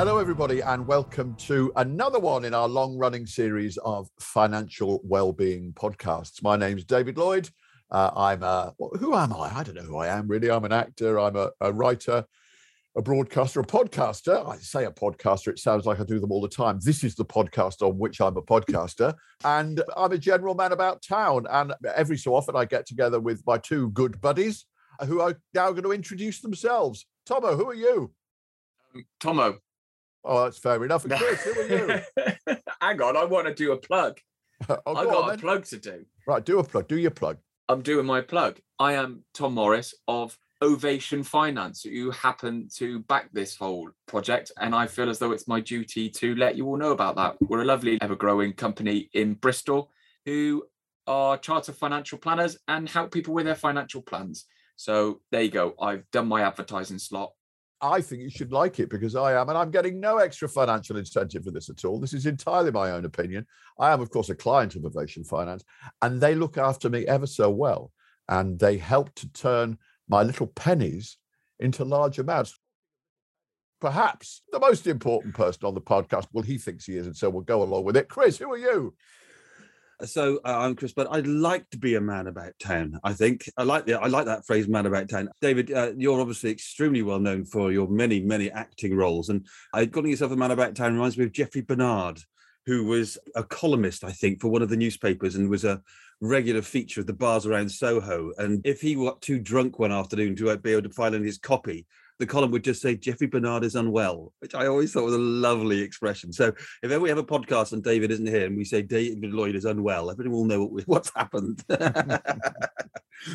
Hello, everybody, and welcome to another one in our long running series of financial well-being podcasts. My name's David Lloyd. Uh, I'm a, who am I? I don't know who I am really. I'm an actor, I'm a, a writer, a broadcaster, a podcaster. I say a podcaster, it sounds like I do them all the time. This is the podcast on which I'm a podcaster. And I'm a general man about town. And every so often I get together with my two good buddies who are now going to introduce themselves. Tomo, who are you? Tomo. Oh, that's fair enough. And Chris, who are you? Hang on, I want to do a plug. oh, I've go got on, a then. plug to do. Right, do a plug. Do your plug. I'm doing my plug. I am Tom Morris of Ovation Finance, who happen to back this whole project. And I feel as though it's my duty to let you all know about that. We're a lovely, ever growing company in Bristol who are chartered financial planners and help people with their financial plans. So there you go. I've done my advertising slot. I think you should like it because I am, and I'm getting no extra financial incentive for this at all. This is entirely my own opinion. I am, of course, a client of Ovation Finance, and they look after me ever so well. And they help to turn my little pennies into large amounts. Perhaps the most important person on the podcast, well, he thinks he is, and so we'll go along with it. Chris, who are you? So uh, I'm Chris, but I'd like to be a man about town. I think I like the I like that phrase, "man about town." David, uh, you're obviously extremely well known for your many many acting roles, and uh, calling yourself a man about town reminds me of Jeffrey Bernard, who was a columnist, I think, for one of the newspapers, and was a regular feature of the bars around Soho. And if he got too drunk one afternoon to be able to file in his copy, the column would just say Jeffrey Bernard is unwell, which I always thought was a lovely expression. So if ever we have a podcast and David isn't here and we say David Lloyd is unwell, everyone will know what what's happened.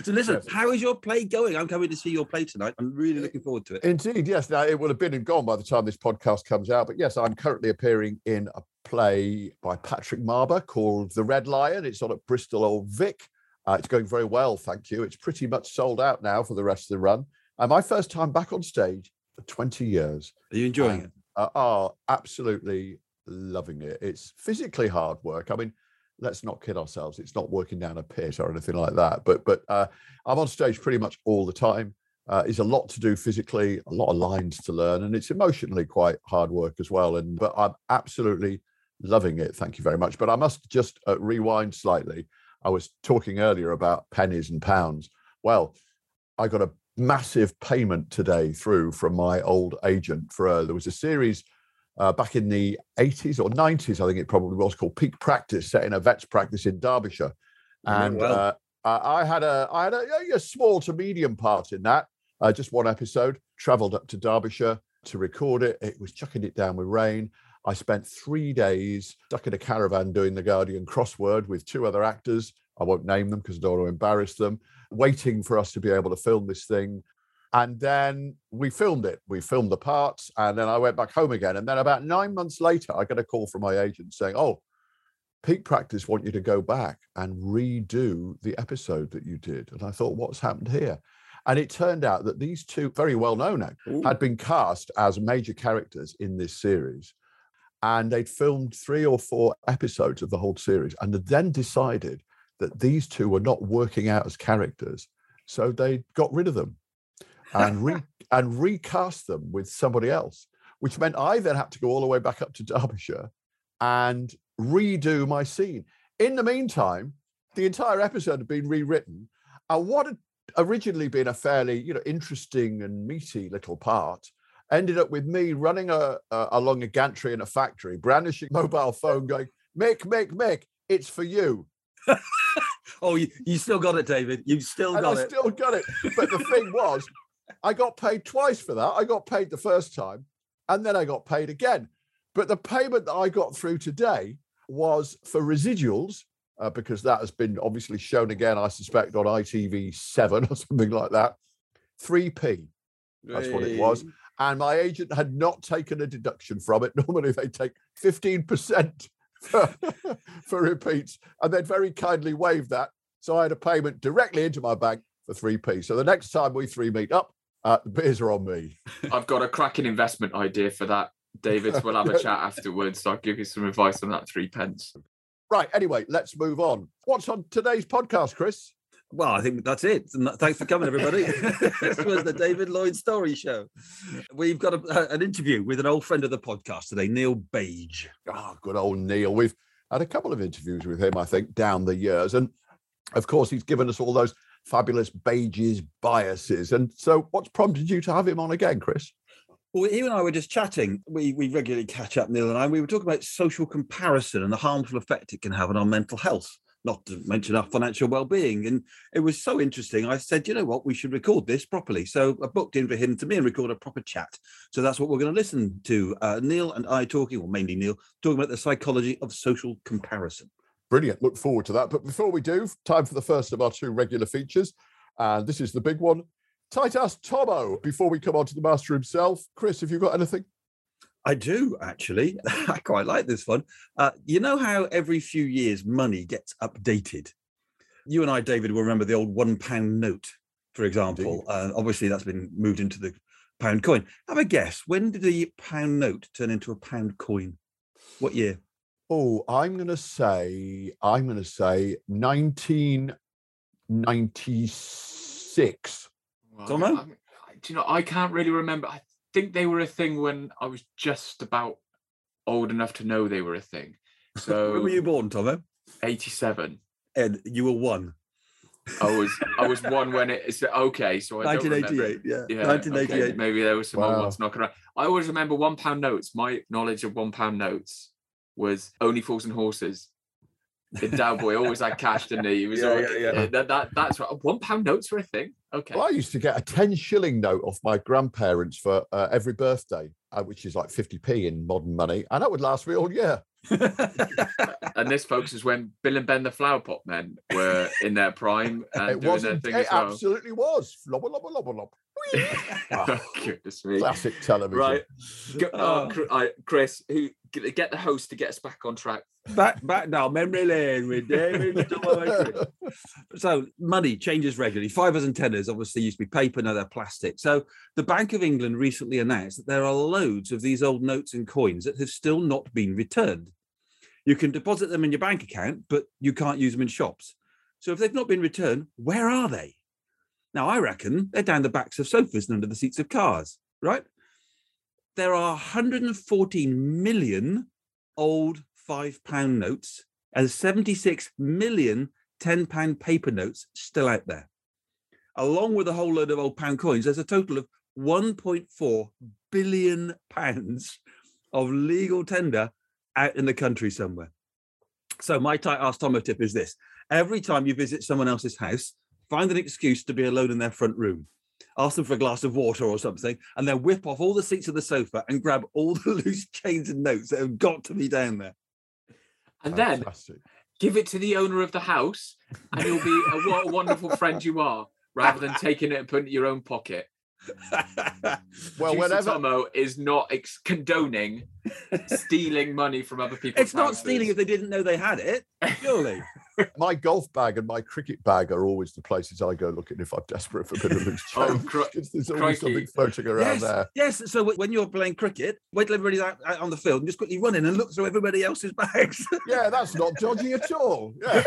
so listen, how is your play going? I'm coming to see your play tonight. I'm really looking forward to it. Indeed, yes. Now it will have been and gone by the time this podcast comes out, but yes, I'm currently appearing in a play by Patrick Marber called The Red Lion. It's on at Bristol Old Vic. Uh, it's going very well, thank you. It's pretty much sold out now for the rest of the run. And my first time back on stage for 20 years. Are you enjoying and, it? Uh, are absolutely loving it. It's physically hard work. I mean, let's not kid ourselves. It's not working down a pit or anything like that. But but uh, I'm on stage pretty much all the time. Uh, it's a lot to do physically, a lot of lines to learn, and it's emotionally quite hard work as well. And but I'm absolutely loving it. Thank you very much. But I must just uh, rewind slightly. I was talking earlier about pennies and pounds. Well, I got a massive payment today through from my old agent for uh, there was a series uh, back in the 80s or 90s, I think it probably was called Peak Practice, set in a vet's practice in Derbyshire. And well. uh, I had a I had a, a small to medium part in that. Uh, just one episode. Travelled up to Derbyshire to record it. It was chucking it down with rain. I spent three days stuck in a caravan doing the Guardian crossword with two other actors. I won't name them because I don't want to embarrass them. Waiting for us to be able to film this thing. And then we filmed it. We filmed the parts, and then I went back home again. And then about nine months later, I got a call from my agent saying, "Oh, Peak Practice want you to go back and redo the episode that you did." And I thought, "What's happened here?" And it turned out that these two very well-known actors had been cast as major characters in this series, and they'd filmed three or four episodes of the whole series, and then decided that these two were not working out as characters, so they got rid of them and re- and recast them with somebody else, which meant I then had to go all the way back up to Derbyshire and redo my scene. In the meantime, the entire episode had been rewritten, and what had originally been a fairly you know interesting and meaty little part ended up with me running a, a along a gantry in a factory, brandishing mobile phone, going Mick, Mick, Mick, it's for you. oh, you, you still got it, David. You've still and got I it. still got it. But the thing was, I got paid twice for that. I got paid the first time, and then I got paid again. But the payment that I got through today was for residuals, uh, because that has been obviously shown again, I suspect, on ITV7 or something like that. 3p. That's what it was. And my agent had not taken a deduction from it. Normally they take 15% for, for repeats, and they'd very kindly waived that. So I had a payment directly into my bank for 3p. So the next time we three meet up, uh, the beers are on me. I've got a cracking investment idea for that, David. We'll have a chat afterwards. So I'll give you some advice on that three pence. Right. Anyway, let's move on. What's on today's podcast, Chris? Well, I think that's it. Thanks for coming, everybody. this was the David Lloyd Story Show. We've got a, an interview with an old friend of the podcast today, Neil Bage. Oh, ah, good old Neil. We've had a couple of interviews with him, I think, down the years. And of course, he's given us all those fabulous Bage's biases. And so, what's prompted you to have him on again, Chris? Well, he and I were just chatting. We we regularly catch up, Neil and I. We were talking about social comparison and the harmful effect it can have on our mental health not to mention our financial well-being. And it was so interesting. I said, you know what, we should record this properly. So I booked in for him to me and record a proper chat. So that's what we're going to listen to. Uh, Neil and I talking, or mainly Neil, talking about the psychology of social comparison. Brilliant. Look forward to that. But before we do, time for the first of our two regular features. And this is the big one. Tight ass Tomo. Before we come on to the master himself, Chris, have you got anything? I do actually. I quite like this one. Uh, you know how every few years money gets updated? You and I, David, will remember the old one pound note, for example. Uh, obviously, that's been moved into the pound coin. Have a guess. When did the pound note turn into a pound coin? What year? Oh, I'm going to say, I'm going to say 1996. Well, Tomo? do you know, I can't really remember. I think they were a thing when I was just about old enough to know they were a thing. So when were you born, Tomo? 87. And you were one. I was I was one when it's okay. So I 1988, yeah, yeah, 1988. Okay. Maybe there was some wow. old ones knocking around. I always remember one pound notes. My knowledge of one pound notes was only fools and horses the Del Boy always had cash, didn't he? He was yeah, always, yeah, yeah. That, that, that's right. One pound notes were a thing. Okay. Well, I used to get a 10 shilling note off my grandparents for uh, every birthday, uh, which is like 50p in modern money. And that would last me all year. and this, folks, is when Bill and Ben the Flower Pot Men were in their prime and it doing their thing it as well. absolutely was. Lobba, lobba, lobba, lobba. oh, goodness me. Classic television. Right. Oh, uh, Chris, who get the host to get us back on track. Back back now, memory lane with David. so money changes regularly. Fivers and tenners obviously used to be paper, now they're plastic. So the Bank of England recently announced that there are loads of these old notes and coins that have still not been returned. You can deposit them in your bank account, but you can't use them in shops. So if they've not been returned, where are they? Now I reckon they're down the backs of sofas and under the seats of cars, right? There are 114 million old five pound notes and 76 million 10 pound paper notes still out there. Along with a whole load of old pound coins, there's a total of 1.4 billion pounds of legal tender out in the country somewhere. So my tight ass Tomo tip is this. Every time you visit someone else's house, find an excuse to be alone in their front room ask them for a glass of water or something, and then whip off all the seats of the sofa and grab all the loose chains and notes that have got to be down there. And Fantastic. then give it to the owner of the house, and you'll be a, what a wonderful friend you are, rather than taking it and putting it in your own pocket. well, whenever Tomo is not ex- condoning stealing money from other people. It's not stealing if they didn't know they had it, surely. my golf bag and my cricket bag are always the places I go looking if I'm desperate for a bit of loose oh, change. Oh, cr- There's always crikey. something floating around yes, there. Yes. So when you're playing cricket, wait till everybody's out, out, on the field and just quickly run in and look through everybody else's bags. yeah, that's not dodgy at all. Yeah.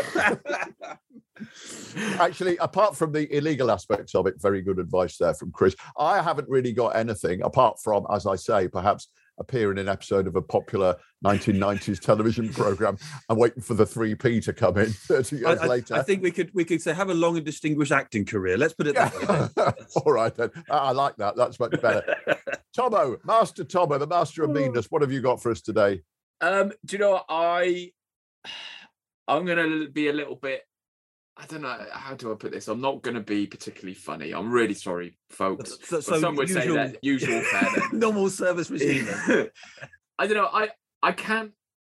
Actually, apart from the illegal aspects of it, very good advice there from Chris. I haven't really got anything apart from, as I say, perhaps appear in an episode of a popular 1990s television program. And waiting for the 3p to come in 30 years I, later. I think we could we could say have a long and distinguished acting career. Let's put it that way. All right then. I like that. That's much better. Tomo master tomo the master of meanness what have you got for us today? Um do you know i i'm gonna be a little bit I don't know how do I put this. I'm not going to be particularly funny. I'm really sorry, folks. So, so some would usual, say that usual normal service machine. I don't know. I I can't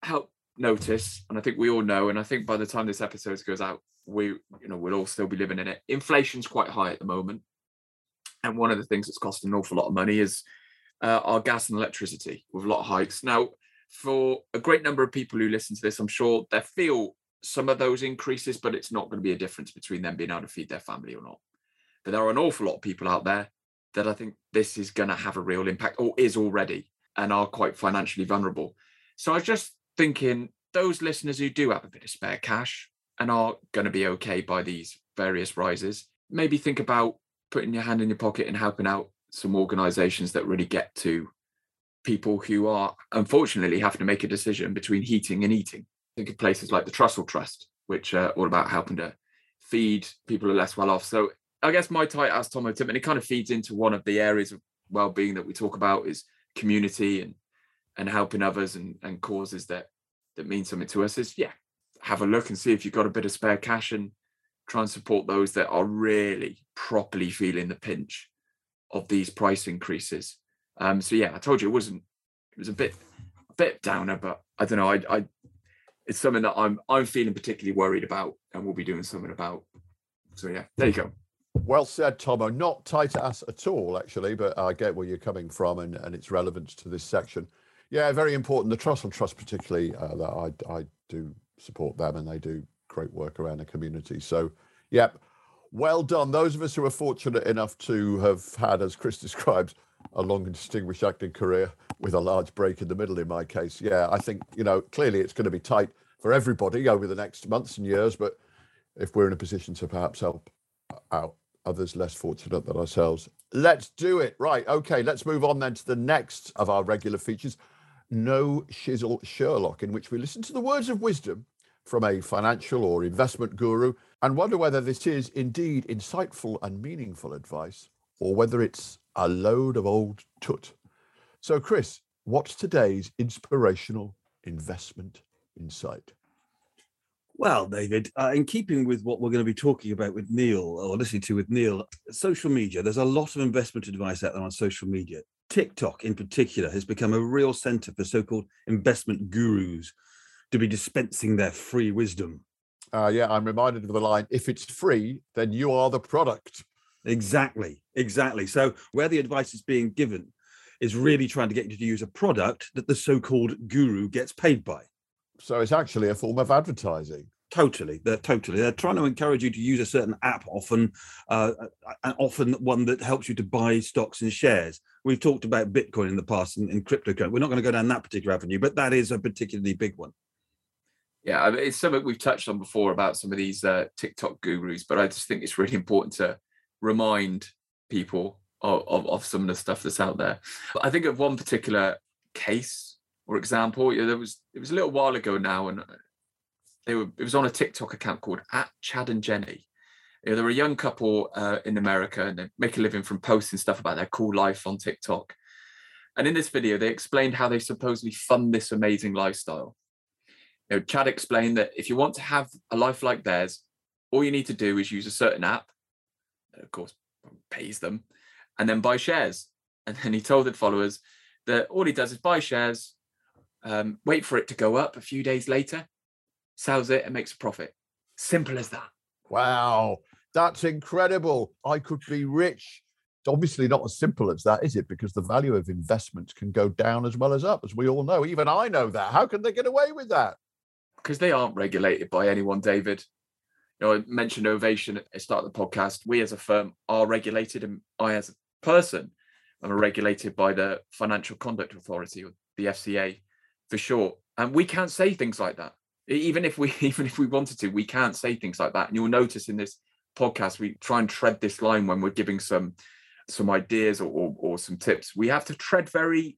help notice, and I think we all know, and I think by the time this episode goes out, we you know we'll all still be living in it. Inflation's quite high at the moment, and one of the things that's costing an awful lot of money is uh, our gas and electricity with a lot of hikes. Now, for a great number of people who listen to this, I'm sure they feel some of those increases, but it's not going to be a difference between them being able to feed their family or not. But there are an awful lot of people out there that I think this is going to have a real impact or is already and are quite financially vulnerable. So I was just thinking those listeners who do have a bit of spare cash and are going to be okay by these various rises, maybe think about putting your hand in your pocket and helping out some organizations that really get to people who are unfortunately having to make a decision between heating and eating. Think of places like the Trussell Trust, which are all about helping to feed people who are less well off. So I guess my title as Tomo Tip, and it kind of feeds into one of the areas of well-being that we talk about is community and and helping others and, and causes that that mean something to us is yeah, have a look and see if you've got a bit of spare cash and try and support those that are really properly feeling the pinch of these price increases. Um, so yeah, I told you it wasn't. It was a bit, a bit downer, but I don't know. I, I, it's something that I'm, I'm feeling particularly worried about, and we'll be doing something about. So yeah, there you go. Well said, Tomo. Not tight ass at all, actually, but I get where you're coming from and, and its relevance to this section. Yeah, very important. The trust Trussell Trust, particularly, uh, that I, I do support them and they do great work around the community. So, yep, well done. Those of us who are fortunate enough to have had, as Chris describes, a long and distinguished acting career with a large break in the middle, in my case. Yeah, I think, you know, clearly it's going to be tight for everybody over the next months and years. But if we're in a position to perhaps help out others less fortunate than ourselves, let's do it. Right. Okay. Let's move on then to the next of our regular features No Shizzle Sherlock, in which we listen to the words of wisdom from a financial or investment guru and wonder whether this is indeed insightful and meaningful advice or whether it's a load of old tut. So, Chris, what's today's inspirational investment insight? Well, David, uh, in keeping with what we're going to be talking about with Neil or listening to with Neil, social media, there's a lot of investment advice out there on social media. TikTok, in particular, has become a real center for so called investment gurus to be dispensing their free wisdom. Uh, yeah, I'm reminded of the line if it's free, then you are the product. Exactly, exactly. So, where the advice is being given is really trying to get you to use a product that the so called guru gets paid by. So, it's actually a form of advertising. Totally, they're totally. They're trying to encourage you to use a certain app, often, uh, and often one that helps you to buy stocks and shares. We've talked about Bitcoin in the past and, and cryptocurrency. We're not going to go down that particular avenue, but that is a particularly big one. Yeah, I mean, it's something we've touched on before about some of these uh, TikTok gurus, but I just think it's really important to remind people of, of, of, some of the stuff that's out there. I think of one particular case or example. You know, there was it was a little while ago now, and uh, they were it was on a TikTok account called at Chad and Jenny. You know, they were a young couple uh, in America, and they make a living from posting stuff about their cool life on TikTok. And in this video, they explained how they supposedly fund this amazing lifestyle you know, Chad explained that if you want to have a life like theirs, all you need to do is use a certain app, of course pays them, and then buy shares. And then he told the followers that all he does is buy shares, um, wait for it to go up a few days later, sells it, and makes a profit. Simple as that. Wow, that's incredible. I could be rich. It's obviously not as simple as that, is it? Because the value of investments can go down as well as up, as we all know. Even I know that. How can they get away with that? because they aren't regulated by anyone, David. Know, I mentioned Ovation at the start of the podcast. We as a firm are regulated, and I as a person am regulated by the Financial Conduct Authority or the FCA for short. And we can't say things like that. Even if we even if we wanted to, we can't say things like that. And you'll notice in this podcast, we try and tread this line when we're giving some some ideas or, or, or some tips. We have to tread very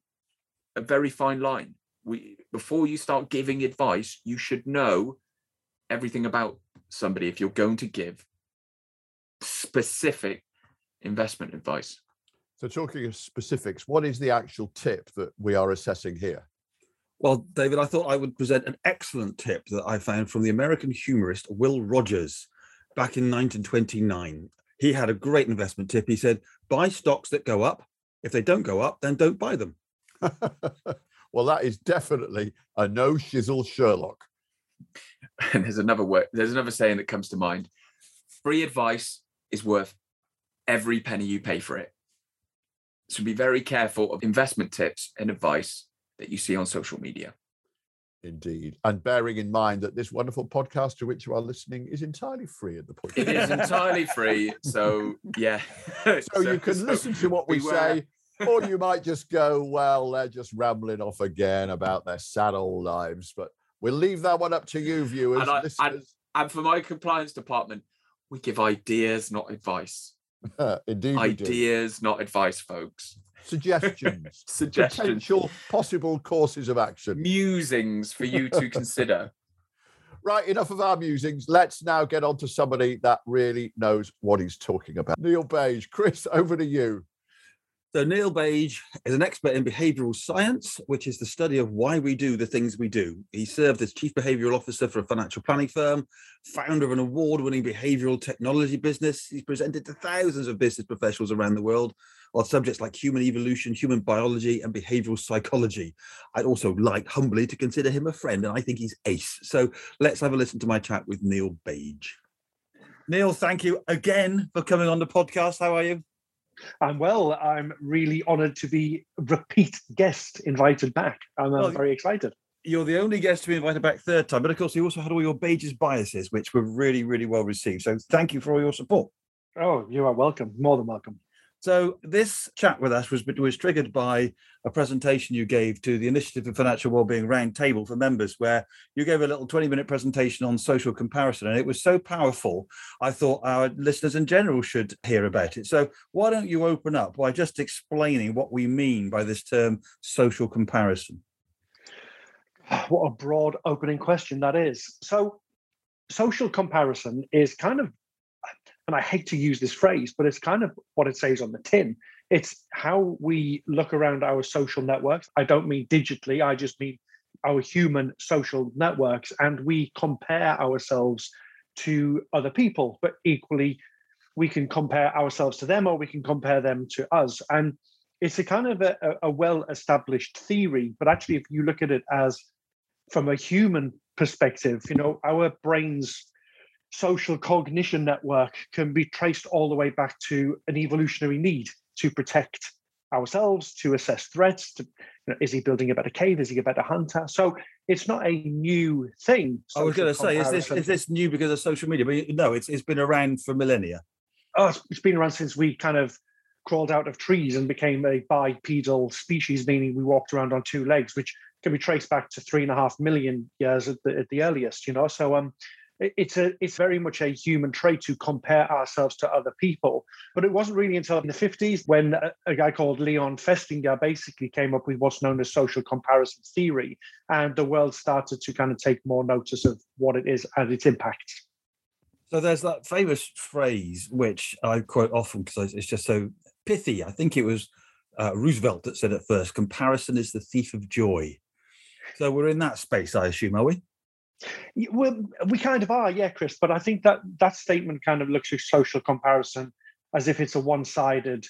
a very fine line we before you start giving advice, you should know everything about somebody if you're going to give specific investment advice. So, talking of specifics, what is the actual tip that we are assessing here? Well, David, I thought I would present an excellent tip that I found from the American humorist Will Rogers back in 1929. He had a great investment tip. He said, buy stocks that go up. If they don't go up, then don't buy them. Well, that is definitely a no shizzle Sherlock. And there's another word, there's another saying that comes to mind. Free advice is worth every penny you pay for it. So be very careful of investment tips and advice that you see on social media. Indeed. And bearing in mind that this wonderful podcast to which you are listening is entirely free at the point. It is entirely free. So, yeah. so, so, you can so listen to what we say or you might just go, well, they're just rambling off again about their sad old lives. But we'll leave that one up to you, viewers. And, I, and, and for my compliance department, We give ideas, not advice. Indeed. Ideas, not advice, folks. Suggestions, Suggestions, potential possible courses of action. musings for you to consider. Right, enough of our musings. Let's now get on to somebody that really knows what he's talking about. Neil Bage, Chris, over to you. So Neil Bage is an expert in behavioral science, which is the study of why we do the things we do. He served as chief behavioral officer for a financial planning firm, founder of an award-winning behavioral technology business. He's presented to thousands of business professionals around the world on subjects like human evolution, human biology, and behavioral psychology. I'd also like humbly to consider him a friend, and I think he's ace. So let's have a listen to my chat with Neil Bage. Neil, thank you again for coming on the podcast. How are you? I'm well. I'm really honoured to be repeat guest invited back. I'm Well, very excited. You're the only guest to be invited back third time, but of course, you also had all your Bage's biases, which were really, really well received. So thank you for all your support. Oh, you are welcome. More than welcome. So this chat with us was was triggered by a presentation you gave to the Initiative for Financial Wellbeing Roundtable for members, where you gave a little 20 minute presentation on social comparison. And it was so powerful, I thought our listeners in general should hear about it. So why don't you open up by just explaining what we mean by this term social comparison? What a broad opening question that is. So, social comparison is kind of, and I hate to use this phrase, but it's kind of what it says on the tin. It's how we look around our social networks. I don't mean digitally, I just mean our human social networks, and we compare ourselves to other people, but equally, we can compare ourselves to them or we can compare them to us. And it's a kind of a, a well established theory, but actually, if you look at it as from a human perspective, you know, our brain's social cognition network can be traced all the way back to an evolutionary need to protect ourselves, to assess threats. To, you know, is he building a better cave? Is he a better hunter? So it's not a new thing. I was going to say, is this is this new because of social media? But no, it's it's been around for millennia. oh, it's- it's been around since we kind of crawled out of trees and became a bipedal species, meaning we walked around on two legs, which can be traced back to three and a half million years at the, at the earliest. You know, so um, it's a it's very much a human trait to compare ourselves to other people. But it wasn't really until in the fifties when a, a guy called Leon Festinger basically came up with what's known as social comparison theory, and the world started to kind of take more notice of what it is and its impact. So there's that famous phrase which I quote often because it's just so pithy. I think it was uh, Roosevelt that said it first: "Comparison is the thief of joy." So we're in that space, I assume, are we? Well, we kind of are, yeah, Chris. But I think that that statement kind of looks at social comparison as if it's a one-sided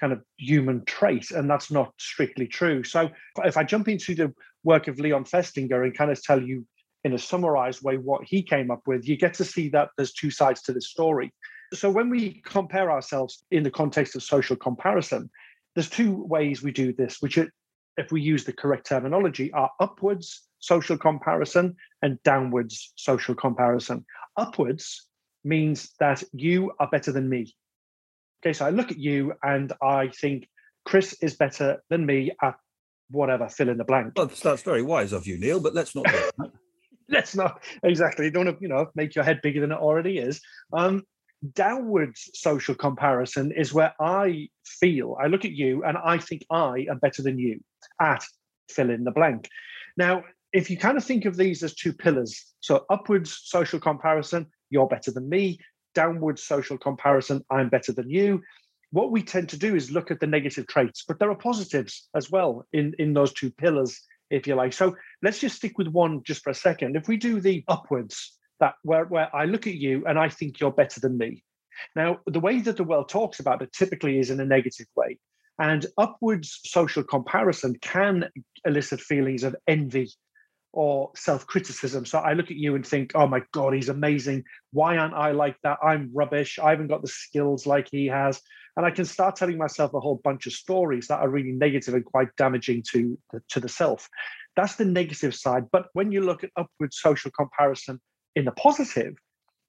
kind of human trait, and that's not strictly true. So, if I jump into the work of Leon Festinger and kind of tell you in a summarized way what he came up with, you get to see that there's two sides to this story. So, when we compare ourselves in the context of social comparison, there's two ways we do this, which are, if we use the correct terminology, are upwards social comparison and downwards social comparison. Upwards means that you are better than me. Okay, so I look at you and I think Chris is better than me at whatever, fill in the blank. Well, that's, very wise of you, Neil. But let's not. Let's not exactly. You don't want to, you know, make your head bigger than it already is. Um, downwards social comparison is where I feel I look at you and I think I am better than you at fill in the blank. Now, if you kind of think of these as two pillars, so upwards social comparison, you're better than me. Downwards social comparison, I'm better than you. What we tend to do is look at the negative traits, but there are positives as well in, in those two pillars, if you like. So let's just stick with one just for a second. If we do the upwards, that where, where I look at you and I think you're better than me. Now, the way that the world talks about it typically is in a negative way. And upwards social comparison can elicit feelings of envy or self criticism. So I look at you and think, oh my God, he's amazing. Why aren't I like that? I'm rubbish. I haven't got the skills like he has. And I can start telling myself a whole bunch of stories that are really negative and quite damaging to, to the self. That's the negative side. But when you look at upward social comparison in the positive,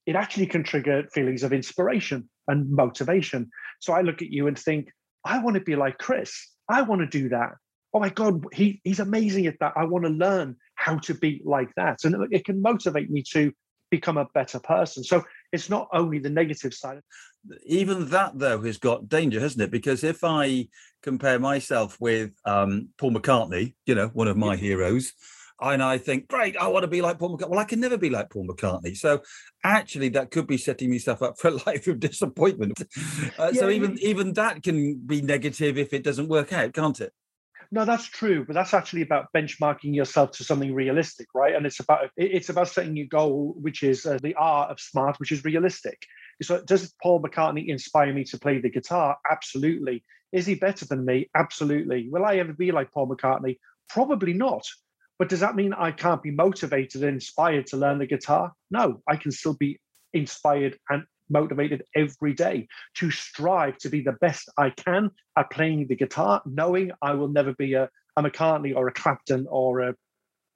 it actually can trigger feelings of inspiration and motivation. So I look at you and think, I want to be like Chris. I want to do that. Oh my God, he, he's amazing at that. I want to learn how to be like that. And it can motivate me to become a better person. So it's not only the negative side. Even that, though, has got danger, hasn't it? Because if I compare myself with um, Paul McCartney, you know, one of my heroes, and I think, great, I want to be like Paul McCartney. Well, I can never be like Paul McCartney. So actually, that could be setting myself up for a life of disappointment. Uh, yeah, so even even that can be negative if it doesn't work out, can't it? No, that's true, but that's actually about benchmarking yourself to something realistic, right? And it's about it's about setting your goal, which is uh, the art of smart, which is realistic. So, does Paul McCartney inspire me to play the guitar? Absolutely. Is he better than me? Absolutely. Will I ever be like Paul McCartney? Probably not. But does that mean I can't be motivated and inspired to learn the guitar? No, I can still be inspired and motivated every day to strive to be the best I can at playing the guitar, knowing I will never be a, a McCartney or a Clapton or a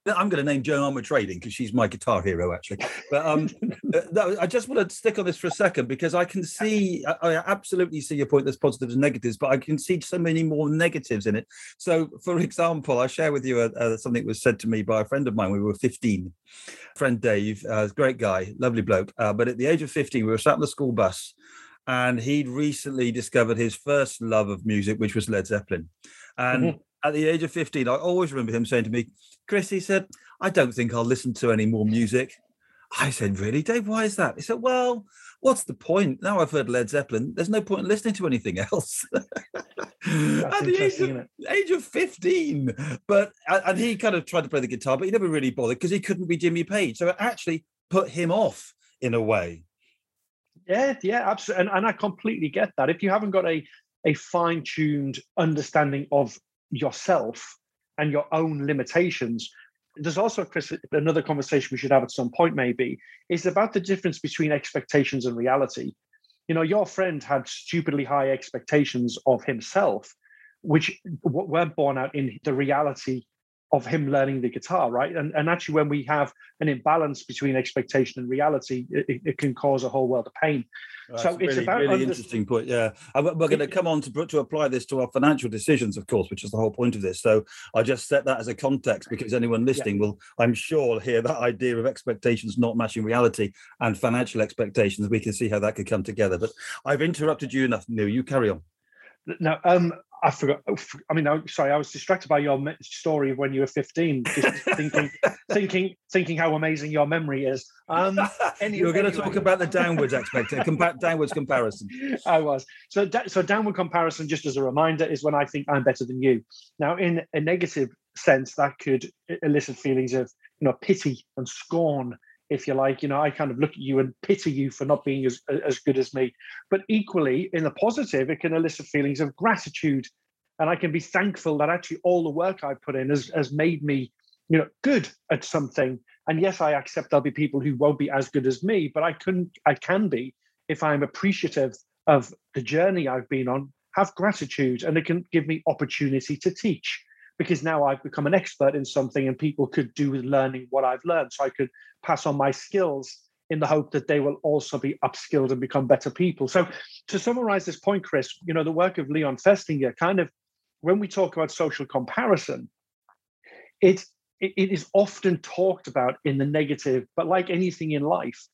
I'm going to name Joan Armatrading because she's my guitar hero, actually. But um, uh, I just want to stick on this for a second because I can see, I absolutely see your point. There's positives and negatives, but I can see so many more negatives in it. So, for example, I share with you uh, uh, something that was said to me by a friend of mine when we were 15. Friend Dave, uh, great guy, lovely bloke. Uh, but at the age of 15, we were sat on the school bus and he'd recently discovered his first love of music, which was Led Zeppelin. And mm-hmm at the age of 15, I always remember him saying to me, Chris, he said, I don't think I'll listen to any more music. I said, Really, Dave? Why is that? He said, Well, what's the point? Now I've heard Led Zeppelin, there's no point in listening to anything else. at the age of, age of 15. But and he kind of tried to play the guitar, but he never really bothered because he couldn't be Jimmy Page. So it actually put him off in a way. Yeah, yeah, absolutely. And, and I completely get that. If you haven't got a a fine-tuned understanding of yourself and your own limitations. There's also, Chris, another conversation we should have at some point, maybe, is about the difference between expectations and reality. You know, your friend had stupidly high expectations of himself, which weren't born out in the reality of him learning the guitar, right? And, and actually, when we have an imbalance between expectation and reality, it, it can cause a whole world of pain. so it's really, about really under- interesting point. Yeah, we're going to come on to to apply this to our financial decisions, of course, which is the whole point of this. So I just set that as a context because anyone listening yeah. will, I'm sure, hear that idea of expectations not matching reality and financial expectations. We can see how that could come together. But I've interrupted you enough. Neil, you carry on. Now, um, I forgot. Oh, I mean, I'm sorry, I was distracted by your story of when you were 15, just thinking, thinking, thinking how amazing your memory is. Um, anyway, you were going to talk about the downwards expectation, compa- downwards comparison. I was. So, so downward comparison, just as a reminder, is when I think I'm better than you. Now, in a negative sense, that could elicit feelings of, you know, pity and scorn if you like. You know, I kind of look at you and pity you for not being as, as good as me. But equally, in the positive, it can elicit feelings of gratitude. And I can be thankful that actually all the work I put in has, has made me, you know, good at something. And yes, I accept there'll be people who won't be as good as me, but I couldn't, I can be if I'm appreciative of the journey I've been on, have gratitude, and it can give me opportunity to teach because now I've become an expert in something and people could do with learning what I've learned. So I could pass on my skills in the hope that they will also be upskilled and become better people. So to summarize this point, Chris, you know, the work of Leon Festinger kind of when we talk about social comparison, it, it is often talked about in the negative, but like anything in life,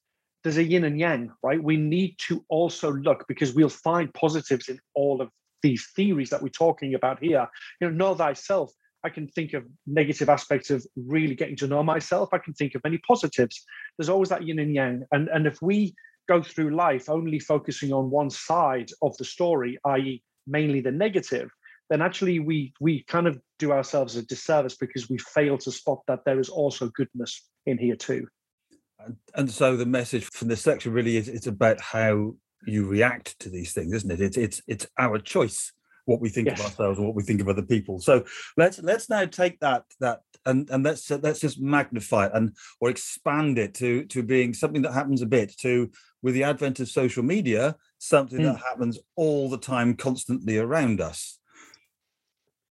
there's a yin and yang, right? We need to also look because we'll find positives in all of these theories that we're talking about here. You know, know thyself. I can think of negative aspects of really getting to know myself. I can think of many positives. There's always that yin and yang. And, and if we go through life only focusing on one side of the story, i.e., mainly the negative, then actually we we kind of do ourselves a disservice because we fail to spot that there is also goodness in here too. And so the message from this section really is it's about how you react to these things, isn't it? It's it's it's our choice what we think yes. of ourselves or what we think of other people. So let's let's now take that that and and let's let's just magnify it and or expand it to to being something that happens a bit to with the advent of social media something mm. that happens all the time constantly around us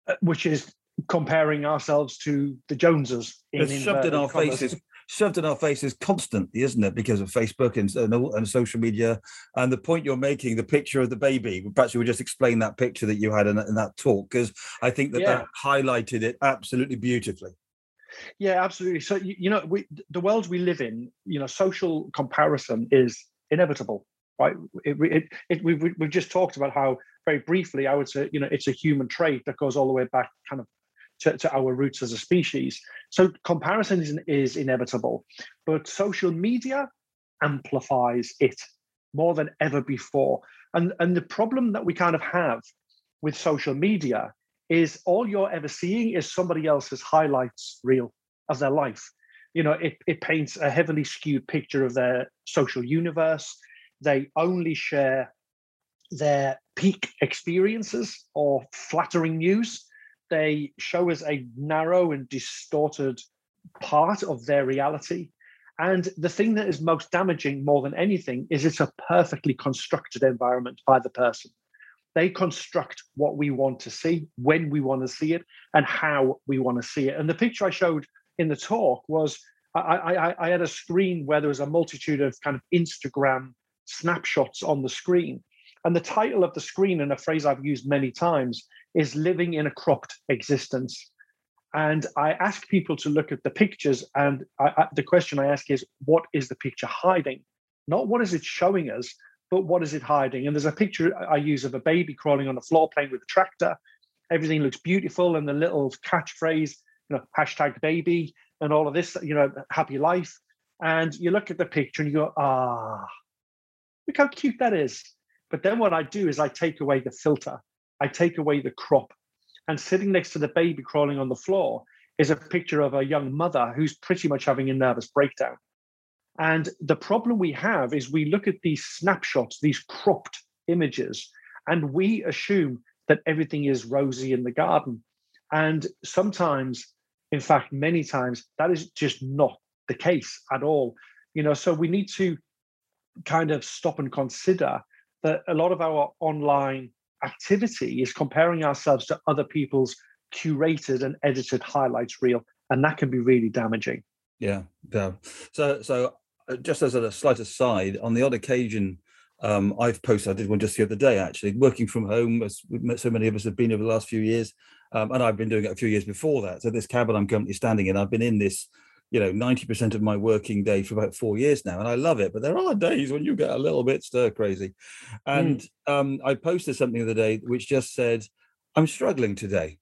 uh, which is comparing ourselves to the joneses it's shoved in our faces shoved in our faces constantly, isn't it? Because of Facebook and, and, and, social media. And the point you're making, the picture of the baby, perhaps you would just explain that picture that you had in, in that talk, because I think that yeah. that highlighted it absolutely beautifully. Yeah, absolutely. So you, you know, we, the world we live in, you know, social comparison is inevitable, right? It, it, it, we've, we've just talked about how very briefly, I would say, you know, it's a human trait that goes all the way back kind of to, to our roots as a species. So comparison is, is inevitable, but social media amplifies it more than ever before. And, and the problem that we kind of have with social media is all you're ever seeing is somebody else's highlights reel of their life. You know, it, it paints a heavily skewed picture of their social universe. They only share their peak experiences or flattering news. They show us a narrow and distorted part of their reality. And the thing that is most damaging more than anything is it's a perfectly constructed environment by the person. They construct what we want to see, when we want to see it, and how we want to see it. And the picture I showed in the talk was I, I, I had a screen where there was a multitude of kind of Instagram snapshots on the screen. And the title of the screen, and a phrase I've used many times, is living in a cropped existence. And I ask people to look at the pictures, and I, I, the question I ask is, what is the picture hiding? Not what is it showing us, but what is it hiding? And there's a picture I use of a baby crawling on the floor playing with a tractor. Everything looks beautiful, and the little catchphrase, you know, hashtag baby, and all of this, you know, happy life. And you look at the picture and you go, ah, look how cute that is. But then what I do is I take away the filter, I take away the crop. And sitting next to the baby crawling on the floor is a picture of a young mother who's pretty much having a nervous breakdown. And the problem we have is we look at these snapshots, these cropped images, and we assume that everything is rosy in the garden. And sometimes, in fact, many times, that is just not the case at all. You know, so we need to kind of stop and consider that a lot of our online activity is comparing ourselves to other people's curated and edited highlights reel and that can be really damaging yeah yeah so so uh, just as a slight aside on the odd occasion um, I've posted, I did one just the other day actually, working from home, as so many of us have been over the last few years. Um, and I've been doing it a few years before that. So, this cabin I'm currently standing in, I've been in this you know 90% of my working day for about four years now and i love it but there are days when you get a little bit stir crazy. And mm. um, i posted something the other day which just said i'm struggling today.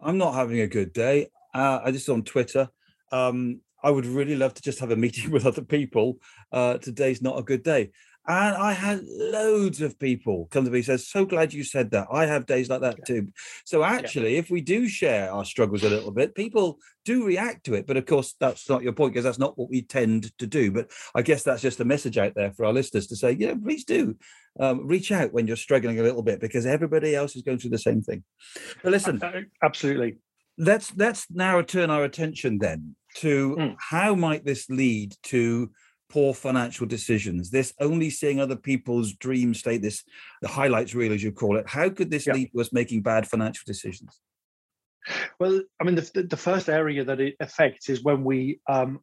I'm not having a good day. Uh, i just on twitter um, i would really love to just have a meeting with other people. Uh, today's not a good day and I had loads of people come to me says, "So glad you said that. I have days like that yeah. too." So actually, yeah. if we do share our struggles a little bit, people do react to it. But of course, that's not your point because that's not what we tend to do. But I guess that's just a message out there for our listeners to say, yeah, please do um, reach out when you're struggling a little bit because everybody else is going through the same thing. But listen, absolutely. Let's let's now turn our attention then to mm. how might this lead to poor financial decisions, this only seeing other people's dream state, this the highlights reel, as you call it. How could this lead to us making bad financial decisions? Well, I mean, the, the first area that it affects is when we um,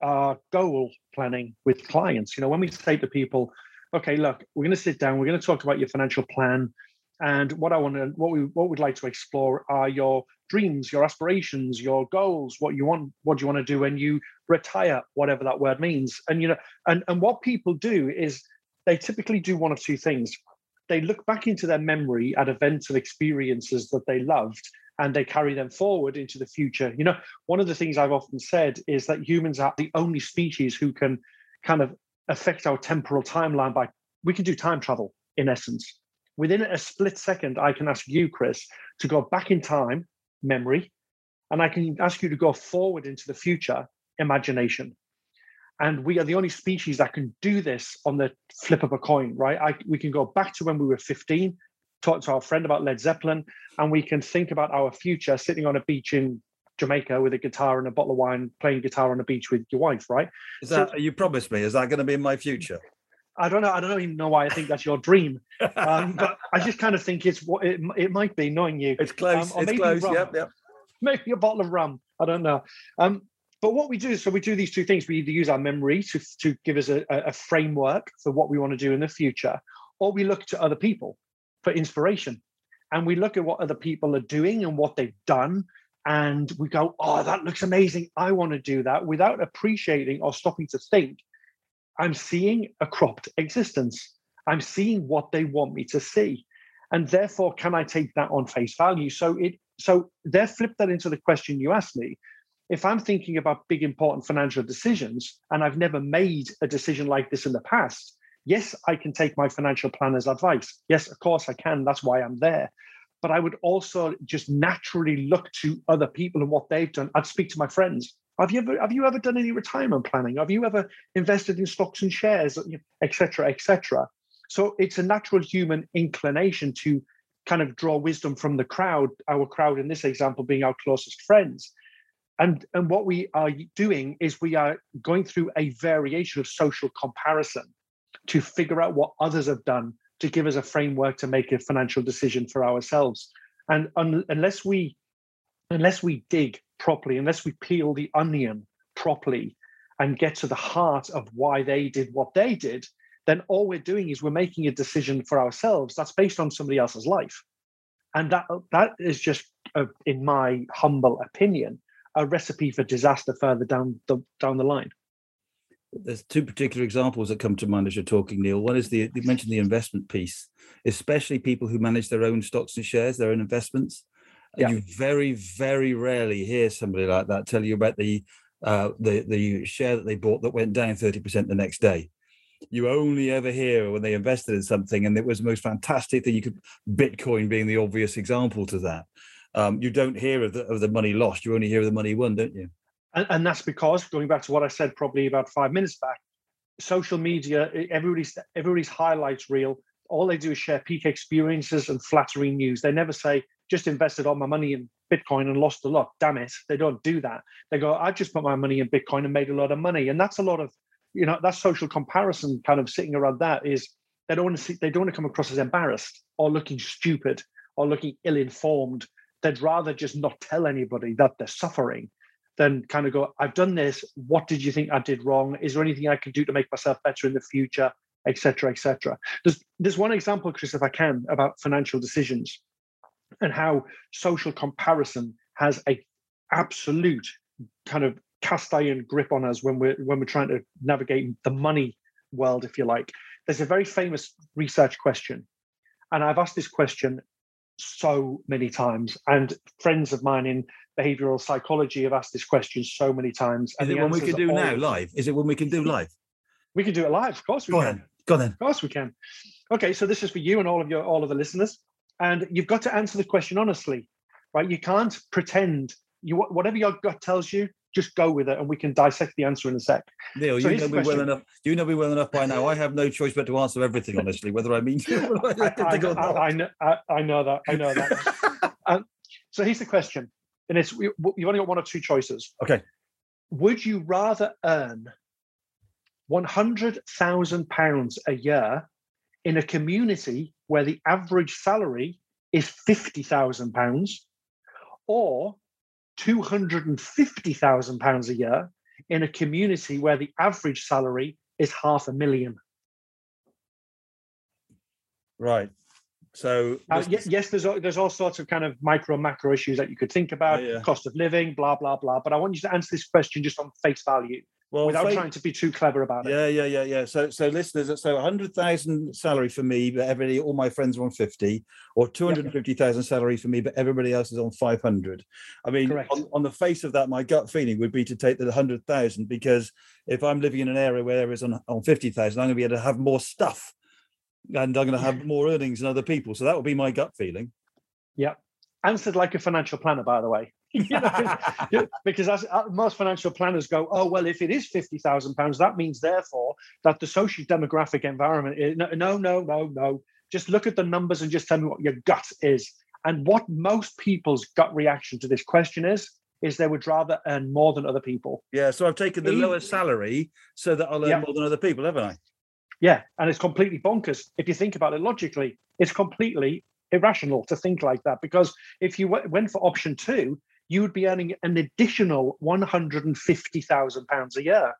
are goal planning with clients. You know, when we say to people, okay, look, we're going to sit down, we're going to talk about your financial plan. And what I want to, what we, what we'd like to explore are your dreams, your aspirations, your goals, what you want, what you want to do when you retire, whatever that word means. And you know, and and what people do is they typically do one of two things. They look back into their memory at events and experiences that they loved, and they carry them forward into the future. You know, one of the things I've often said is that humans are the only species who can kind of affect our temporal timeline by we can do time travel in essence. Within a split second, I can ask you, Chris, to go back in time, memory, and I can ask you to go forward into the future, imagination. And we are the only species that can do this on the flip of a coin, right? I, we can go back to when we were 15, talk to our friend about Led Zeppelin, and we can think about our future sitting on a beach in Jamaica with a guitar and a bottle of wine, playing guitar on a beach with your wife, right? Is that so, you promised me? Is that going to be in my future? I don't know. I don't even know why I think that's your dream, um, but I just kind of think it's what it, it might be. Knowing you, it's close. Um, it's close. Rum, yep, yep. Maybe a bottle of rum. I don't know. Um, but what we do, so we do these two things. We either use our memory to to give us a, a framework for what we want to do in the future, or we look to other people for inspiration, and we look at what other people are doing and what they've done, and we go, oh, that looks amazing. I want to do that without appreciating or stopping to think. I'm seeing a cropped existence. I'm seeing what they want me to see. And therefore, can I take that on face value? So it so there flip that into the question you asked me. If I'm thinking about big important financial decisions and I've never made a decision like this in the past, yes, I can take my financial planner's advice. Yes, of course I can. That's why I'm there but I would also just naturally look to other people and what they've done. I'd speak to my friends. Have you ever have you ever done any retirement planning? Have you ever invested in stocks and shares, etc., etc.? So it's a natural human inclination to kind of draw wisdom from the crowd. Our crowd in this example being our closest friends. And, and what we are doing is we are going through a variation of social comparison to figure out what others have done to give us a framework to make a financial decision for ourselves. And un- unless we unless we dig properly, unless we peel the onion properly and get to the heart of why they did what they did, then all we're doing is we're making a decision for ourselves that's based on somebody else's life. And that that is just, a, in my humble opinion, a recipe for disaster further down the down the line there's two particular examples that come to mind as you're talking, Neil. One is the you mentioned the investment piece, especially people who manage their own stocks and shares, their own investments. Yeah. You very, very rarely hear somebody like that tell you about the uh, the the share that they bought that went down 30% the next day. You only ever hear when they invested in something and it was the most fantastic thing you could Bitcoin being the obvious example to that. Um, you don't hear of the, of the money lost, you only hear of the money won, don't you? and, and that's because going back to what I said probably about five minutes back, social media, everybody's everybody's highlights reel. All they do is share peak experiences and flattering news. They never say, just invested all my money in Bitcoin and lost a lot. Damn it. They don't do that. They go, I just put my money in Bitcoin and made a lot of money. And that's a lot of, you know, that social comparison kind of sitting around that is they don't want to see, they don't want to come across as embarrassed or looking stupid or looking ill-informed. They'd rather just not tell anybody that they're suffering than kind of go, I've done this. What did you think I did wrong? Is there anything I can do to make myself better in the future, etc., etc. There's there's one example, Chris, if I can, about financial decisions and how social comparison has a absolute kind of cast iron grip on us when we're when we're trying to navigate the money world, if you like. There's a very famous research question, and I've asked this question so many times, and friends of mine in behavioral psychology have asked this question so many times. Is it when we can do now live? Is it when we can do live? We can do it live, of course we Go can. On. Go on then. Of course we can. Okay, so this is for you and all of your all of the listeners. And you've got to answer the question honestly, right? You can't pretend you whatever your gut tells you, just go with it and we can dissect the answer in a sec. Neil, so you know me well enough. You know me well enough by now. I have no choice but to answer everything honestly, whether I mean to. I, I, I, know, I, know that. I know that. um, so here's the question and it's you've only got one or two choices. Okay. Would you rather earn one hundred thousand pounds a year in a community where the average salary is fifty thousand pounds, or two hundred and fifty thousand pounds a year in a community where the average salary is half a million? Right. So uh, yes, yes, there's there's all sorts of kind of micro and macro issues that you could think about, yeah, yeah. cost of living, blah blah blah. But I want you to answer this question just on face value, well, without trying to be too clever about it. Yeah, yeah, yeah, yeah. So so listeners, so hundred thousand salary for me, but everybody, all my friends are on fifty, or two hundred fifty thousand yeah. salary for me, but everybody else is on five hundred. I mean, on, on, the face of that, my gut feeling would be to take the hundred thousand because if I'm living in an area where there is on on fifty thousand, I'm going to be able to have more stuff and I'm going to have more earnings than other people. So that would be my gut feeling. Yeah. Answered like a financial planner, by the way. you know, because as, uh, most financial planners go, oh, well, if it is £50,000, that means therefore that the social demographic environment is no, no, no, no, no. Just look at the numbers and just tell me what your gut is. And what most people's gut reaction to this question is, is they would rather earn more than other people. Yeah. So I've taken the lower salary so that I'll earn yeah. more than other people, haven't I? Yeah, and it's completely bonkers if you think about it logically. It's completely irrational to think like that because if you w- went for option two, you would be earning an additional one hundred and fifty thousand pounds a year,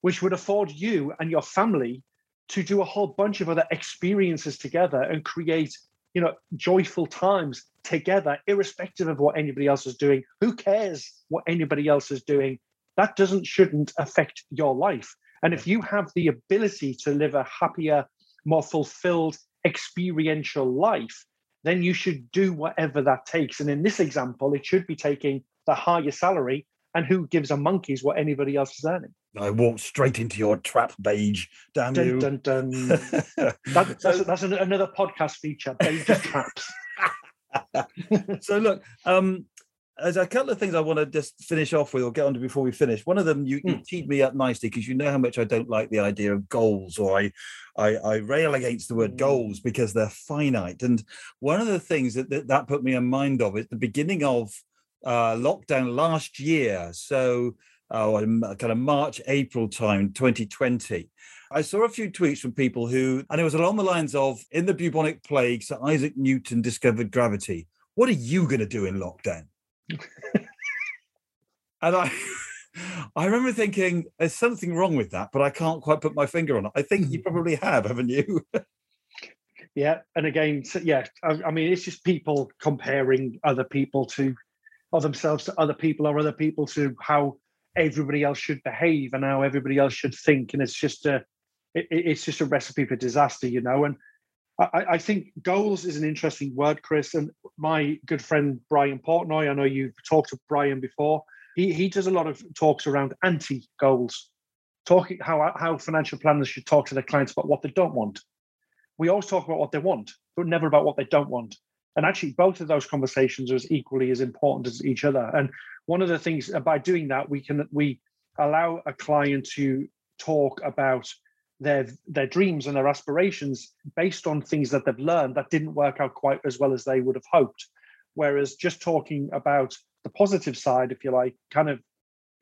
which would afford you and your family to do a whole bunch of other experiences together and create you know, joyful times together, irrespective of what anybody else is doing. Who cares what anybody else is doing? That doesn't, shouldn't affect your life. And if you have the ability to live a happier, more fulfilled, experiential life, then you should do whatever that takes. And in this example, it should be taking the higher salary. And who gives a monkeys what anybody else is earning? I walked straight into your trap, Bage. Damn Dun, you. dun, dun. That- that's, that's an- another podcast feature. Bage traps. so look, um, there's a couple of things I want to just finish off with or get onto before we finish. One of them, you, you teed me up nicely because you know how much I don't like the idea of goals, or I, I, I rail against the word Mm. goals because they're finite. And one of the things that that, that put me in mind of is the beginning of uh, lockdown last year. So uh, kind of March, April time, 2020. I saw a few tweets from people who, and it was along the lines of, in the bubonic plague, Sir Isaac Newton discovered gravity. What are you going to do in lockdown? And I, I remember thinking, there's something wrong with that, but I can't quite put my finger on it. I think you hmm. probably have, haven't you? Yeah, and again, so yeah, I, I mean, it's just people comparing other people to, or themselves to other people, or other people to how everybody else should behave and how everybody else should think, and it's just a, it, it- it's just a recipe for disaster, you know. And I, I- I think goals is an interesting word, Chris. And my good friend Brian Portnoy, I know you've talked to Brian before. He he does a lot of talks around anti goals, talking how how financial planners should talk to their clients about what they don't want we always talk about what they want, but never about what they don't want. And actually, both of those conversations are as equally as important as each other. And one of the things by doing that, we can we allow a client to talk about their their dreams and their aspirations based on things that they've learned that didn't work out quite as well as they would have hoped. Whereas just talking about the positive side, if you like, kind of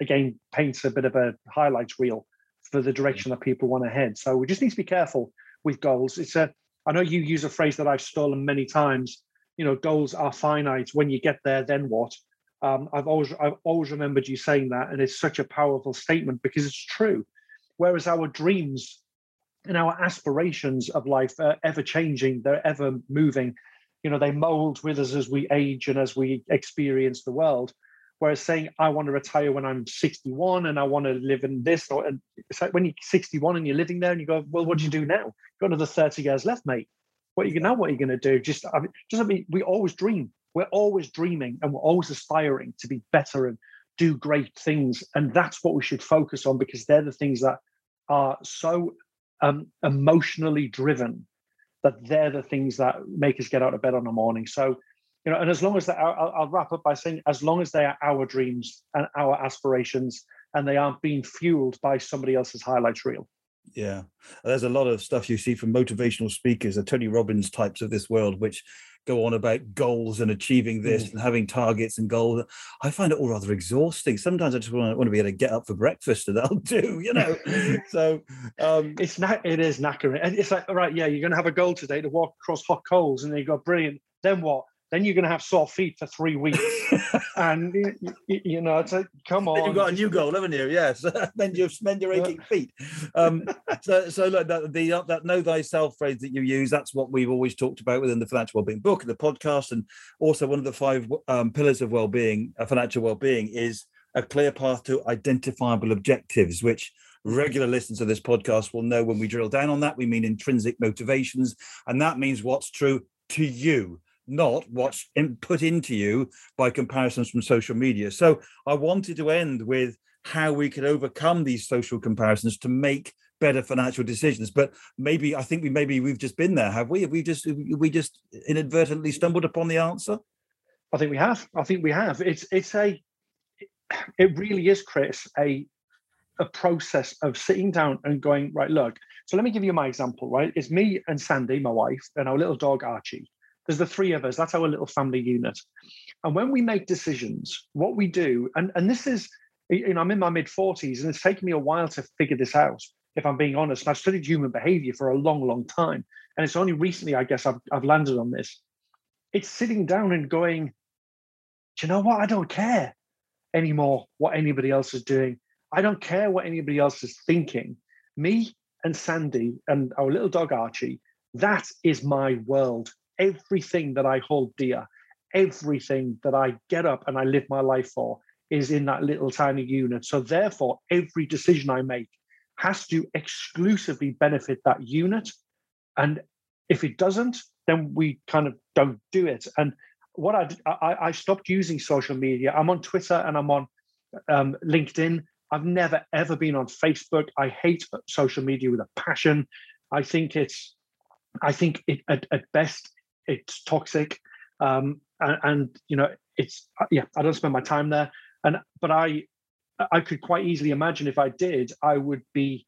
again paints a bit of a highlights reel for the direction that people want to head. So we just need to be careful with goals. It's a I know you use a phrase that I've stolen many times. You know, goals are finite. When you get there, then what? Um, I've always I've always remembered you saying that, and it's such a powerful statement because it's true. Whereas our dreams and our aspirations of life are ever changing, they're ever moving. You know, they mold with us as we age and as we experience the world. Whereas saying I want to retire when I'm 61 and I want to live in this, or it's like when you're 61 and you're living there and you go, well, what do you do now? You've got another 30 years left, mate. What are you now? What are you going to do? Just, I mean, just I mean, we always dream. We're always dreaming and we're always aspiring to be better and do great things. And that's what we should focus on because they're the things that are so um, emotionally driven that they're the things that make us get out of bed on the morning. So, you know, and as long as that, I'll, I'll wrap up by saying, as long as they are our dreams and our aspirations, and they aren't being fueled by somebody else's highlights reel. Yeah, there's a lot of stuff you see from motivational speakers, the Tony Robbins types of this world, which go on about goals and achieving this and having targets and goals. I find it all rather exhausting. Sometimes I just want to, want to be able to get up for breakfast, and that'll do, you know. so um, It's not. It is knackering, and it's like, all right, yeah, you're going to have a goal today to walk across hot coals, and then you go, brilliant. Then what? Then you're going to have sore feet for three weeks, and you, you- you know, it's like, come on. Then you've got a new goal, haven't you? Yes, mend your mend your aching feet. Um, so, so look, that, the uh, that know thyself phrase that you use, that's what we've always talked about within the financial wellbeing book and the podcast, and also one of the five um, pillars of wellbeing, uh, financial wellbeing, is a clear path to identifiable objectives, which regular listeners of this podcast will know when we drill down on that. We mean intrinsic motivations, and that means what's true to you not what's in, put into you by comparisons from social media. So I wanted to end with how we could overcome these social comparisons to make better financial decisions. But maybe I think we maybe we've just been there, have we? Have we just we just inadvertently stumbled upon the answer? I think we have. I think we have. It's it's a. It really is, Chris, a a process of sitting down and going right. Look. So let me give you my example. Right, it's me and Sandy, my wife, and our little dog Archie. There's the three of us. That's our little family unit. And when we make decisions, what we do, and and this is, you know, I'm in my mid 40s, and it's taken me a while to figure this out. If I'm being honest, and I've studied human behavior for a long, long time, and it's only recently, I guess, I've I've landed on this. It's sitting down and going, do you know what? I don't care anymore what anybody else is doing. I don't care what anybody else is thinking. Me and Sandy and our little dog Archie, that is my world. Everything that I hold dear, everything that I get up and I live my life for is in that little tiny unit. So therefore, every decision I make has to exclusively benefit that unit. And if it doesn't, then we kind of don't do it. And what I, I, I stopped using social media. I'm on Twitter and I'm on um, LinkedIn. I've never ever been on Facebook. I hate social media with a passion. I think it's, I think it at, at best it's toxic, um, and, and you know it's yeah. I don't spend my time there, and but I, I could quite easily imagine if I did, I would be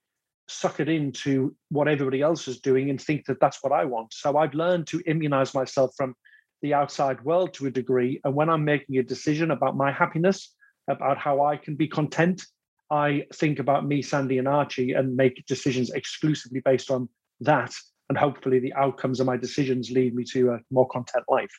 suckered into what everybody else is doing and think that that's what I want. So I've learned to immunize myself from the outside world to a degree. And when I'm making a decision about my happiness, about how I can be content, I think about me, Sandy, and Archie and make decisions exclusively based on that. And hopefully, the outcomes of my decisions lead me to a more content life.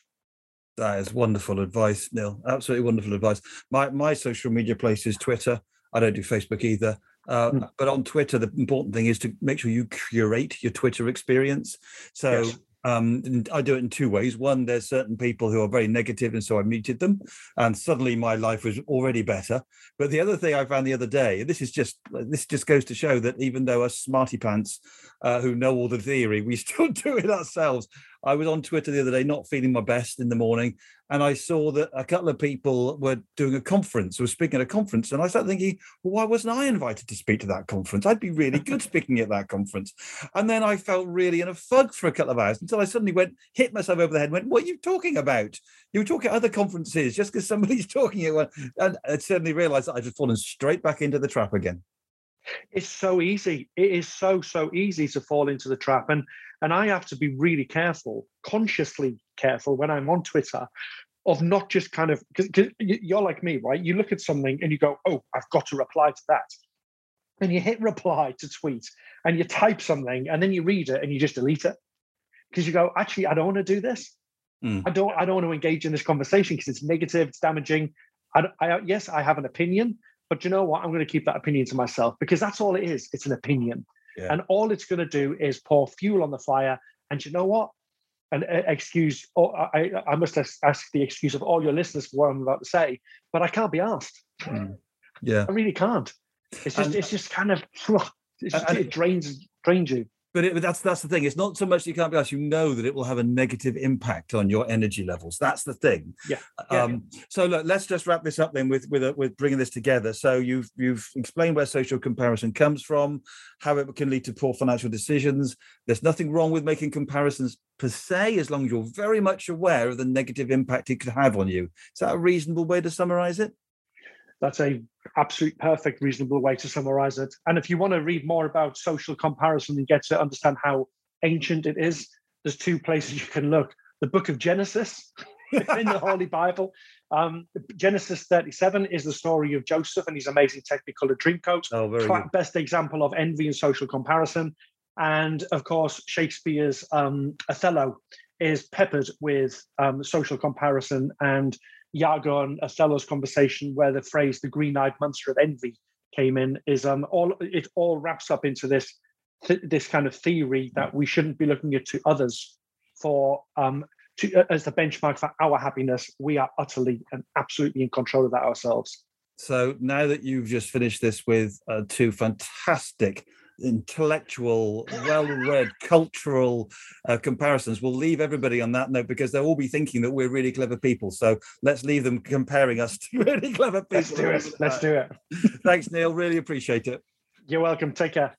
That is wonderful advice, Neil. Absolutely wonderful advice. My my social media place is Twitter. I don't do Facebook either. Uh, mm. But on Twitter, the important thing is to make sure you curate your Twitter experience. So yes. Um, I do it in two ways. One, there's certain people who are very negative, and so I muted them, and suddenly my life was already better. But the other thing I found the other day, this is just this just goes to show that even though us smarty pants uh, who know all the theory, we still do it ourselves. I was on Twitter the other day, not feeling my best in the morning, and I saw that a couple of people were doing a conference, were speaking at a conference, and I started thinking, well, why wasn't I invited to speak to that conference? I'd be really good speaking at that conference. And then I felt really in a fug for a couple of hours until I suddenly went, hit myself over the head, went, what are you talking about? You were talking at other conferences just because somebody's talking at one. And I suddenly realized that I'd just fallen straight back into the trap again. It's so easy. It is so, so easy to fall into the trap. And and I have to be really careful, consciously careful when I'm on Twitter of not just kind of because you're like me, right? You look at something and you go, "Oh, I've got to reply to that," and you hit reply to tweet and you type something and then you read it and you just delete it because you go, "Actually, I don't want to do this. Mm. I don't. I don't want to engage in this conversation because it's negative, it's damaging." I, I, yes, I have an opinion, but you know what? I'm going to keep that opinion to myself because that's all it is. It's an opinion. Yeah. And all it's going to do is pour fuel on the fire. And you know what? And uh, excuse, oh, I, I must ask the excuse of all your listeners for what I'm about to say, but I can't be asked. Mm. Yeah, I really can't. It's just, and, it's just kind of, it's just, and, it drains, drains you but, it, but that's that's the thing. It's not so much you can't be asked. You know that it will have a negative impact on your energy levels. That's the thing. Yeah. yeah, um, So look, let's just wrap this up then with with uh, with bringing this together. So you've you've explained where social comparison comes from, how it can lead to poor financial decisions. There's nothing wrong with making comparisons per se, as long as you're very much aware of the negative impact it could have on you. Is that a reasonable way to summarize it? That's a absolute perfect, reasonable way to summarize it. And if you want to read more about social comparison and get to understand how ancient it is, there's two places you can look. The book of Genesis in the Holy Bible. Um, Genesis 37 is the story of Joseph and his amazing technicolor dreamcoat. Oh, very. Best example of envy and social comparison. And of course, Shakespeare's um, Othello is peppered with um, social comparison and Iago and Othello's conversation, where the phrase "the green-eyed monster of envy" came in, is um all it all wraps up into this th- this kind of theory that we shouldn't be looking at to others for um to, uh, as the benchmark for our happiness. We are utterly and absolutely in control of that ourselves. So now that you've just finished this with uh, two fantastic intellectual, well-read, cultural uh, comparisons. We'll leave everybody on that note because they'll all be thinking that we're really clever people. So let's leave them comparing us to really clever people. Let's do it. Let's do it. Thanks, Neil. Really appreciate it. You're welcome. Take care.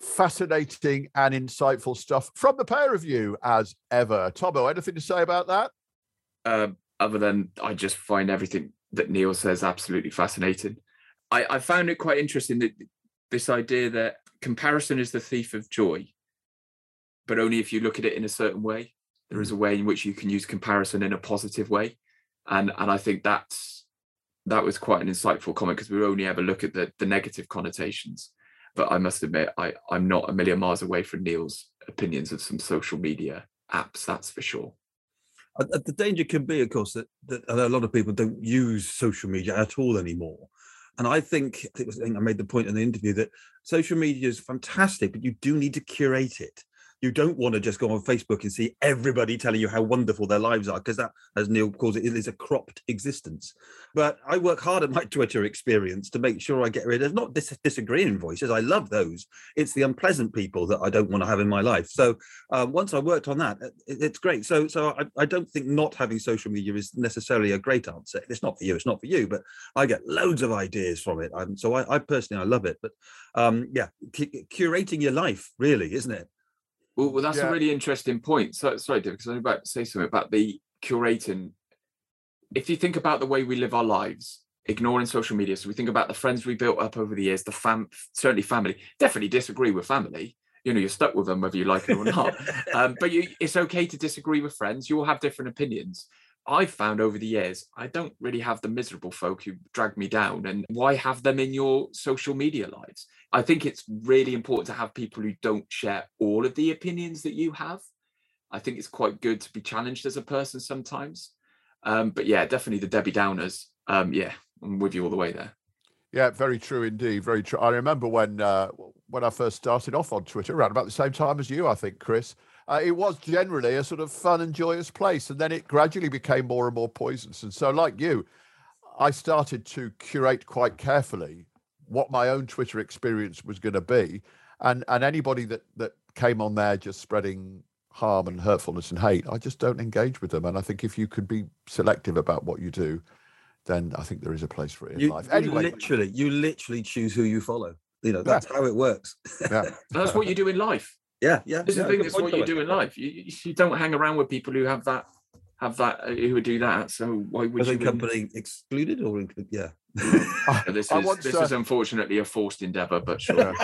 Fascinating and insightful stuff from the pair of you, as ever. Tommo, anything to say about that? Uh, other than I just find everything that Neil says absolutely fascinating. I, I found it quite interesting that this idea that comparison is the thief of joy, but only if you look at it in a certain way. There is mm. a way in which you can use comparison in a positive way, and and I think that's that was quite an insightful comment because we only ever look at the the negative connotations. But I must admit, I I'm not a million miles away from Neil's opinions of some social media apps. That's for sure. The danger can be, of course, that, that a lot of people don't use social media at all anymore. And I think, I think I made the point in the interview that social media is fantastic, but you do need to curate it. You don't want to just go on Facebook and see everybody telling you how wonderful their lives are, because that, as Neil calls it, is a cropped existence. But I work hard at my Twitter experience to make sure I get rid of not dis- disagreeing voices. I love those. It's the unpleasant people that I don't want to have in my life. So um, once I worked on that, it, it's great. So so I, I don't think not having social media is necessarily a great answer. It's not for you. It's not for you. But I get loads of ideas from it. So I, I personally I love it. But um, yeah, c- curating your life really, isn't it? Well, well that's Yeah. a really interesting point. So, sorry, David, because I'm about to say something about the curating. If you think about the way we live our lives, ignoring social media, so we think about the friends we built up over the years, the fam, certainly family. Definitely disagree with family. You know, you're stuck with them whether you like it or not. um, but you, it's okay to disagree with friends. You all have different opinions. I've found over the years, I don't really have the miserable folk who drag me down. And why have them in your social media lives? I think it's really important to have people who don't share all of the opinions that you have. I think it's quite good to be challenged as a person sometimes. Um, but yeah, definitely the Debbie Downers. Um, yeah, I'm with you all the way there. Yeah, very true indeed. Very true. I remember when uh, when I first started off on Twitter, around about the same time as you, I think, Chris. Uh, it was generally a sort of fun and joyous place, and then it gradually became more and more poisonous. And so, like you, I started to curate quite carefully what my own Twitter experience was going to be, and and anybody that that came on there just spreading harm and hurtfulness and hate, I just don't engage with them. And I think if you could be selective about what you do, then I think there is a place for it in You, life. you Anyway, literally, you literally choose who you follow. You know, that's how it works. yeah. That's what you do in life. Yeah, yeah. This is yeah, the thing. good That's what you Thomas. do in life. You, you, you don't hang around with people who have that, have that, uh, who would do that. So why would Was you? the in- company excluded or included? Yeah. this is once, this uh, is unfortunately a forced endeavour, but sure.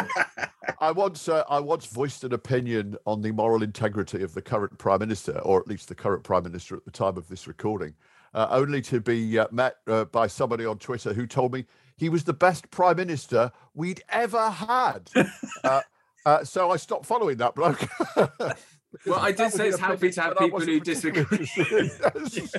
I once uh, I once voiced an opinion on the moral integrity of the current prime minister, or at least the current prime minister at the time of this recording, uh, only to be uh, met uh, by somebody on Twitter who told me he was the best prime minister we'd ever had. uh, so I stopped following that bloke. Well, I did say it's happy to have people who disagree.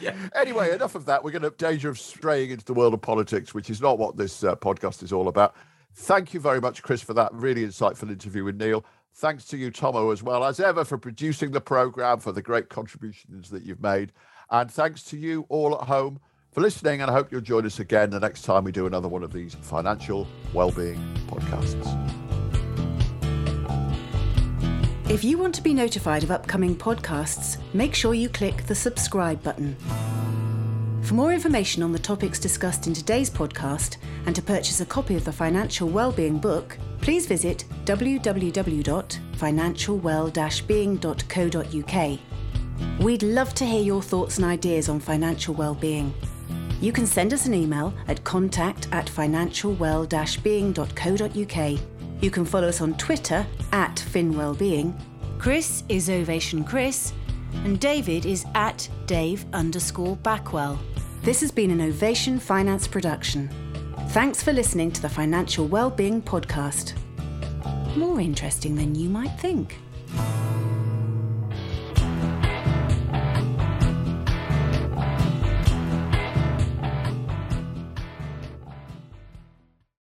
Yeah. Anyway, enough of that. We're going to have danger of straying into the world of politics, which is not what this uh, podcast is all about. Thank you very much, Chris, for that really insightful interview with Neil. Thanks to you, Tommo, as well as ever, for producing the program, for the great contributions that you've made. And thanks to you all at home for listening. And I hope you'll join us again the next time we do another one of these financial well-being podcasts. If you want to be notified of upcoming podcasts, make sure you click the subscribe button. For more information on the topics discussed in today's podcast and to purchase a copy of the Financial Wellbeing book, please visit www.financialwell-being.co.uk. We'd love to hear your thoughts and ideas on financial well-being. You can send us an email at contact at financialwell-being.co.uk. You can follow us on Twitter at FinWellbeing. Chris is Ovation Chris, and David is at Dave underscore Backwell. This has been an Ovation Finance production. Thanks for listening to the Financial Wellbeing Podcast. More interesting than you might think.